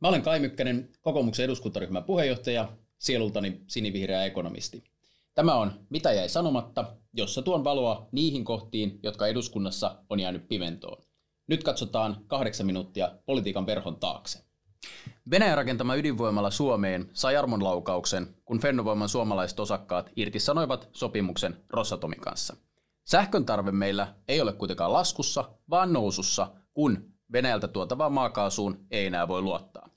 Mä olen Kai Mykkänen, kokoomuksen eduskuntaryhmän puheenjohtaja, sielultani sinivihreä ekonomisti. Tämä on Mitä jäi sanomatta, jossa tuon valoa niihin kohtiin, jotka eduskunnassa on jäänyt pimentoon. Nyt katsotaan kahdeksan minuuttia politiikan verhon taakse. Venäjän rakentama ydinvoimalla Suomeen sai armonlaukauksen, kun Fennovoiman suomalaiset osakkaat irtisanoivat sopimuksen Rossatomin kanssa. Sähkön tarve meillä ei ole kuitenkaan laskussa, vaan nousussa, kun Venäjältä tuotavaan maakaasuun ei enää voi luottaa.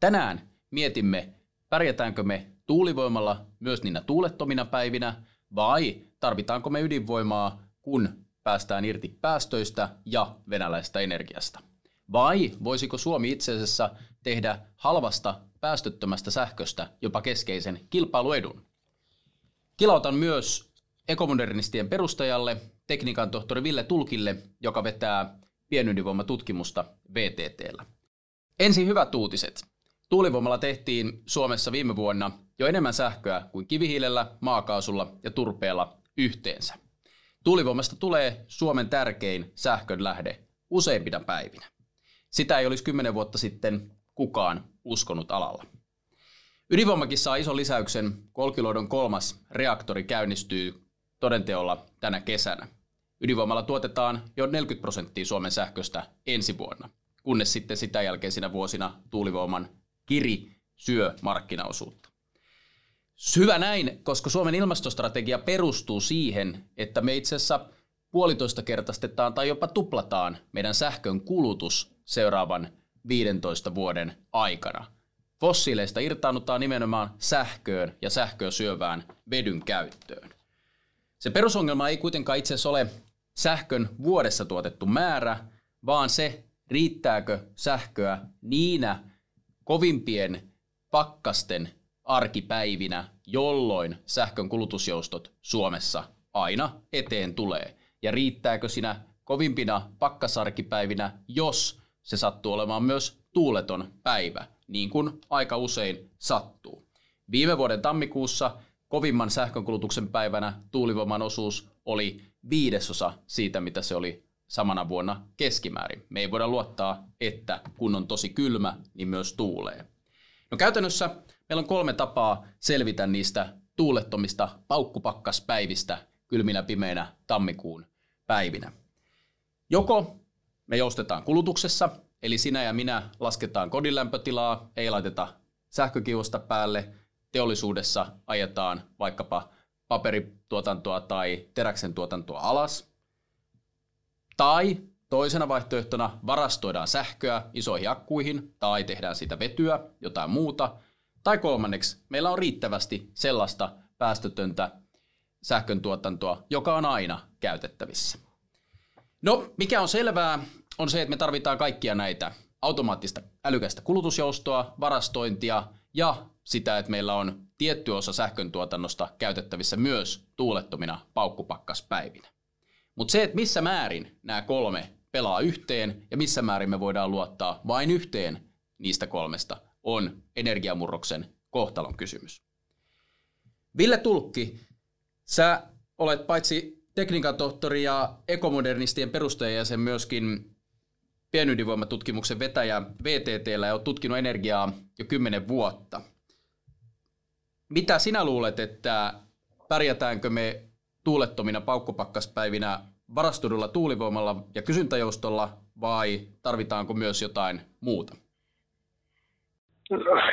Tänään mietimme, pärjätäänkö me tuulivoimalla myös niinä tuulettomina päivinä, vai tarvitaanko me ydinvoimaa, kun päästään irti päästöistä ja venäläistä energiasta. Vai voisiko Suomi itse asiassa tehdä halvasta päästöttömästä sähköstä jopa keskeisen kilpailuedun? Kilautan myös ekomodernistien perustajalle, tekniikan tohtori Ville Tulkille, joka vetää pienydinvoimatutkimusta VTTllä. Ensin hyvät uutiset. Tuulivoimalla tehtiin Suomessa viime vuonna jo enemmän sähköä kuin kivihiilellä, maakaasulla ja turpeella yhteensä. Tuulivoimasta tulee Suomen tärkein sähkön lähde useimpina päivinä. Sitä ei olisi kymmenen vuotta sitten kukaan uskonut alalla. Ydinvoimakin saa ison lisäyksen, kun kolmas reaktori käynnistyy todenteolla tänä kesänä. Ydinvoimalla tuotetaan jo 40 prosenttia Suomen sähköstä ensi vuonna, kunnes sitten sitä jälkeisinä vuosina tuulivoiman kiri syö markkinaosuutta. Hyvä näin, koska Suomen ilmastostrategia perustuu siihen, että me itse asiassa puolitoista kertaistetaan tai jopa tuplataan meidän sähkön kulutus seuraavan 15 vuoden aikana. Fossiileista irtaannutaan nimenomaan sähköön ja sähköä syövään vedyn käyttöön. Se perusongelma ei kuitenkaan itse asiassa ole sähkön vuodessa tuotettu määrä, vaan se, riittääkö sähköä niinä kovimpien pakkasten arkipäivinä, jolloin sähkön kulutusjoustot Suomessa aina eteen tulee. Ja riittääkö sinä kovimpina pakkasarkipäivinä, jos se sattuu olemaan myös tuuleton päivä, niin kuin aika usein sattuu. Viime vuoden tammikuussa kovimman sähkönkulutuksen päivänä tuulivoiman osuus oli viidesosa siitä, mitä se oli samana vuonna keskimäärin. Me ei voida luottaa, että kun on tosi kylmä, niin myös tuulee. No käytännössä meillä on kolme tapaa selvitä niistä tuulettomista paukkupakkaspäivistä kylminä pimeinä tammikuun päivinä. Joko me joustetaan kulutuksessa, eli sinä ja minä lasketaan kodin lämpötilaa, ei laiteta sähkökiusta päälle, teollisuudessa ajetaan vaikkapa paperituotantoa tai teräksen tuotantoa alas. Tai toisena vaihtoehtona varastoidaan sähköä isoihin akkuihin tai tehdään siitä vetyä, jotain muuta. Tai kolmanneksi meillä on riittävästi sellaista päästötöntä sähkön tuotantoa, joka on aina käytettävissä. No, mikä on selvää, on se, että me tarvitaan kaikkia näitä automaattista älykästä kulutusjoustoa, varastointia ja sitä, että meillä on tietty osa sähkön tuotannosta käytettävissä myös tuulettomina paukkupakaspäivinä. Mutta se, että missä määrin nämä kolme pelaa yhteen ja missä määrin me voidaan luottaa vain yhteen niistä kolmesta, on energiamurroksen kohtalon kysymys. Ville Tulkki, sä olet paitsi tekniikan tohtori ja ekomodernistien perustaja ja myöskin pienydinvoimatutkimuksen vetäjä VTTllä ja olet tutkinut energiaa jo kymmenen vuotta – mitä sinä luulet, että pärjätäänkö me tuulettomina paukkupakkaspäivinä varastoidulla tuulivoimalla ja kysyntäjoustolla vai tarvitaanko myös jotain muuta?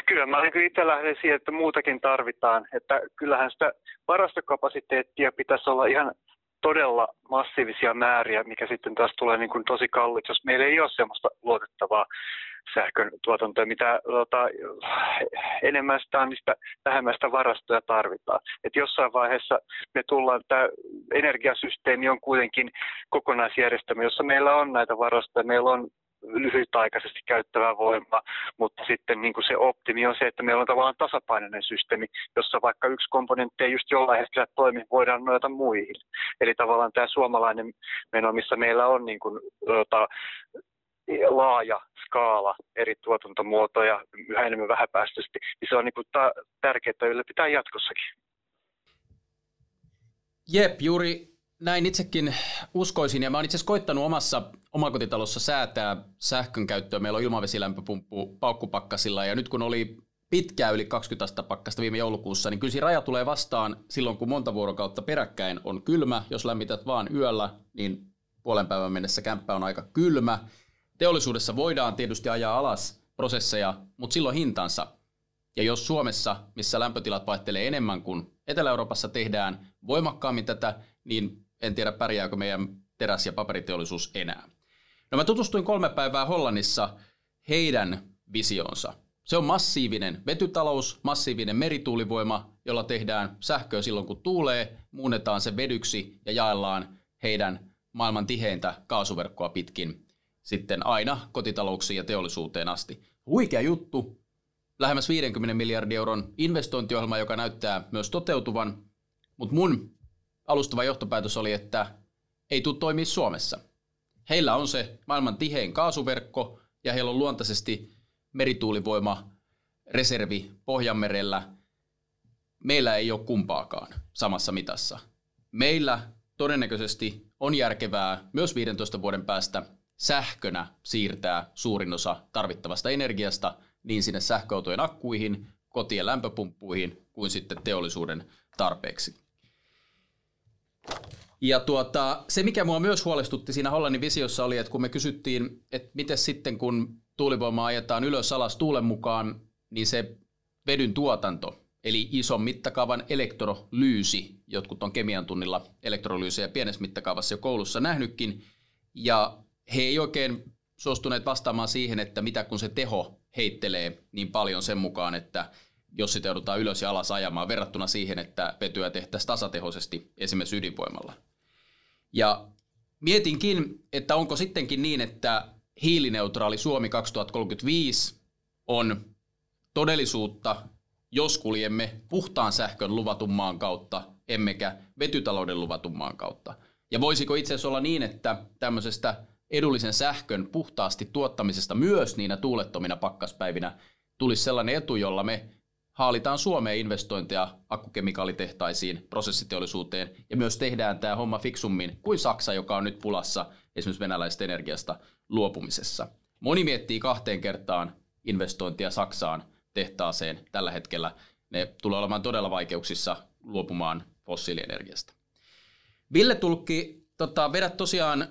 Kyllä mä niin itse lähden siihen, että muutakin tarvitaan. Että kyllähän sitä varastokapasiteettia pitäisi olla ihan todella massiivisia määriä, mikä sitten taas tulee niin kuin tosi kalliiksi, jos meillä ei ole semmoista luotettavaa sähkön tuotantoa, mitä tota, enemmän sitä on, vähemmän sitä varastoja tarvitaan. Et jossain vaiheessa me tullaan, tämä energiasysteemi on kuitenkin kokonaisjärjestelmä, jossa meillä on näitä varastoja, meillä on lyhytaikaisesti käyttävää voimaa, mutta sitten niin kuin se optimi on se, että meillä on tavallaan tasapainoinen systeemi, jossa vaikka yksi komponentti ei just jollain hetkellä toimi, voidaan nojata muihin. Eli tavallaan tämä suomalainen meno, missä meillä on niin kuin, tota, laaja skaala eri tuotantomuotoja yhä enemmän vähäpäästöisesti, niin se on niin kuin tärkeää ylläpitää jatkossakin. Jep, juuri näin itsekin uskoisin, ja mä oon itse asiassa koittanut omassa omakotitalossa säätää sähkön käyttöä. Meillä on ilmavesilämpöpumppu paukkupakkasilla, ja nyt kun oli pitkään yli 20 astetta pakkasta viime joulukuussa, niin kyllä siinä raja tulee vastaan silloin, kun monta vuorokautta peräkkäin on kylmä. Jos lämmität vaan yöllä, niin puolen päivän mennessä kämppä on aika kylmä. Teollisuudessa voidaan tietysti ajaa alas prosesseja, mutta silloin hintansa. Ja jos Suomessa, missä lämpötilat vaihtelee enemmän kuin Etelä-Euroopassa tehdään voimakkaammin tätä, niin en tiedä pärjääkö meidän teräs- ja paperiteollisuus enää. No mä tutustuin kolme päivää Hollannissa heidän visionsa. Se on massiivinen vetytalous, massiivinen merituulivoima, jolla tehdään sähköä silloin kun tuulee, muunnetaan se vedyksi ja jaellaan heidän maailman tiheintä kaasuverkkoa pitkin sitten aina kotitalouksiin ja teollisuuteen asti. Huikea juttu, lähemmäs 50 miljardin euron investointiohjelma, joka näyttää myös toteutuvan, mutta mun alustava johtopäätös oli, että ei tule toimia Suomessa. Heillä on se maailman tihein kaasuverkko ja heillä on luontaisesti merituulivoima reservi Pohjanmerellä. Meillä ei ole kumpaakaan samassa mitassa. Meillä todennäköisesti on järkevää myös 15 vuoden päästä sähkönä siirtää suurin osa tarvittavasta energiasta niin sinne sähköautojen akkuihin, kotien lämpöpumppuihin kuin sitten teollisuuden tarpeeksi. Ja tuota, se, mikä mua myös huolestutti siinä Hollannin visiossa oli, että kun me kysyttiin, että miten sitten kun tuulivoimaa ajetaan ylös alas tuulen mukaan, niin se vedyn tuotanto, eli ison mittakaavan elektrolyysi, jotkut on kemian tunnilla elektrolyysejä pienessä mittakaavassa jo koulussa nähnytkin, ja he ei oikein suostuneet vastaamaan siihen, että mitä kun se teho heittelee niin paljon sen mukaan, että jos sitä joudutaan ylös ja alas ajamaan verrattuna siihen, että vetyä tehtäisiin tasatehoisesti esimerkiksi ydinvoimalla. Ja mietinkin, että onko sittenkin niin, että hiilineutraali Suomi 2035 on todellisuutta, jos kuljemme puhtaan sähkön luvatun maan kautta, emmekä vetytalouden luvatun maan kautta. Ja voisiko itse asiassa olla niin, että tämmöisestä edullisen sähkön puhtaasti tuottamisesta myös niinä tuulettomina pakkaspäivinä tulisi sellainen etu, jolla me haalitaan Suomeen investointeja akkukemikaalitehtaisiin, prosessiteollisuuteen ja myös tehdään tämä homma fiksummin kuin Saksa, joka on nyt pulassa esimerkiksi venäläisestä energiasta luopumisessa. Moni miettii kahteen kertaan investointia Saksaan tehtaaseen tällä hetkellä. Ne tulee olemaan todella vaikeuksissa luopumaan fossiilienergiasta. Ville Tulkki, tota, vedät tosiaan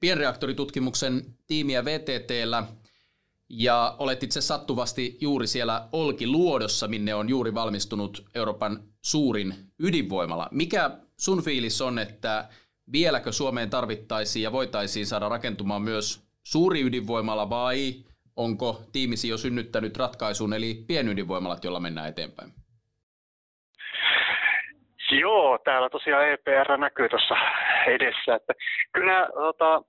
pienreaktoritutkimuksen tiimiä VTTllä ja olet itse sattuvasti juuri siellä Olkiluodossa, minne on juuri valmistunut Euroopan suurin ydinvoimala. Mikä sun fiilis on, että vieläkö Suomeen tarvittaisiin ja voitaisiin saada rakentumaan myös suuri ydinvoimala vai onko tiimisi jo synnyttänyt ratkaisun eli pienydinvoimalat, jolla mennään eteenpäin? Joo, täällä tosiaan EPR näkyy tuossa edessä. Että kyllä tota,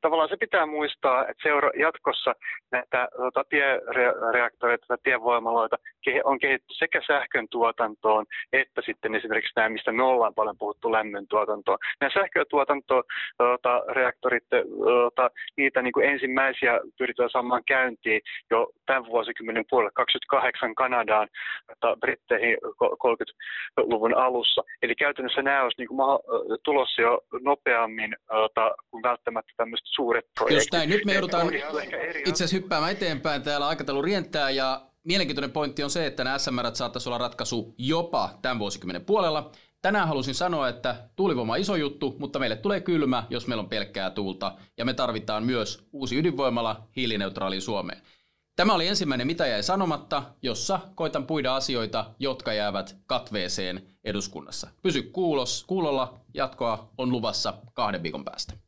tavallaan se pitää muistaa, että seura- jatkossa näitä tota, tiereaktoreita tai tievoimaloita on kehitetty sekä sähkön tuotantoon että sitten esimerkiksi nämä, mistä me ollaan paljon puhuttu, lämmön tuotantoon. Nämä sähkötuotantoreaktorit, tota, niitä niin kuin ensimmäisiä pyritään saamaan käyntiin jo tämän vuosikymmenen puolella 28 Kanadaan, tota, Britteihin 30-luvun alussa. Eli käytännössä nämä olisi niin kuin tulossa jo nopeammin tota, kuin välttämättä tämmöiset suuret projektit. Just näin. Nyt me joudutaan itse asiassa hyppäämään eteenpäin. Täällä aikataulu rientää ja mielenkiintoinen pointti on se, että nämä SMR saattaisi olla ratkaisu jopa tämän vuosikymmenen puolella. Tänään halusin sanoa, että tuulivoima on iso juttu, mutta meille tulee kylmä, jos meillä on pelkkää tuulta, ja me tarvitaan myös uusi ydinvoimala hiilineutraaliin Suomeen. Tämä oli ensimmäinen Mitä jäi sanomatta, jossa koitan puida asioita, jotka jäävät katveeseen eduskunnassa. Pysy kuulos, kuulolla, jatkoa on luvassa kahden viikon päästä.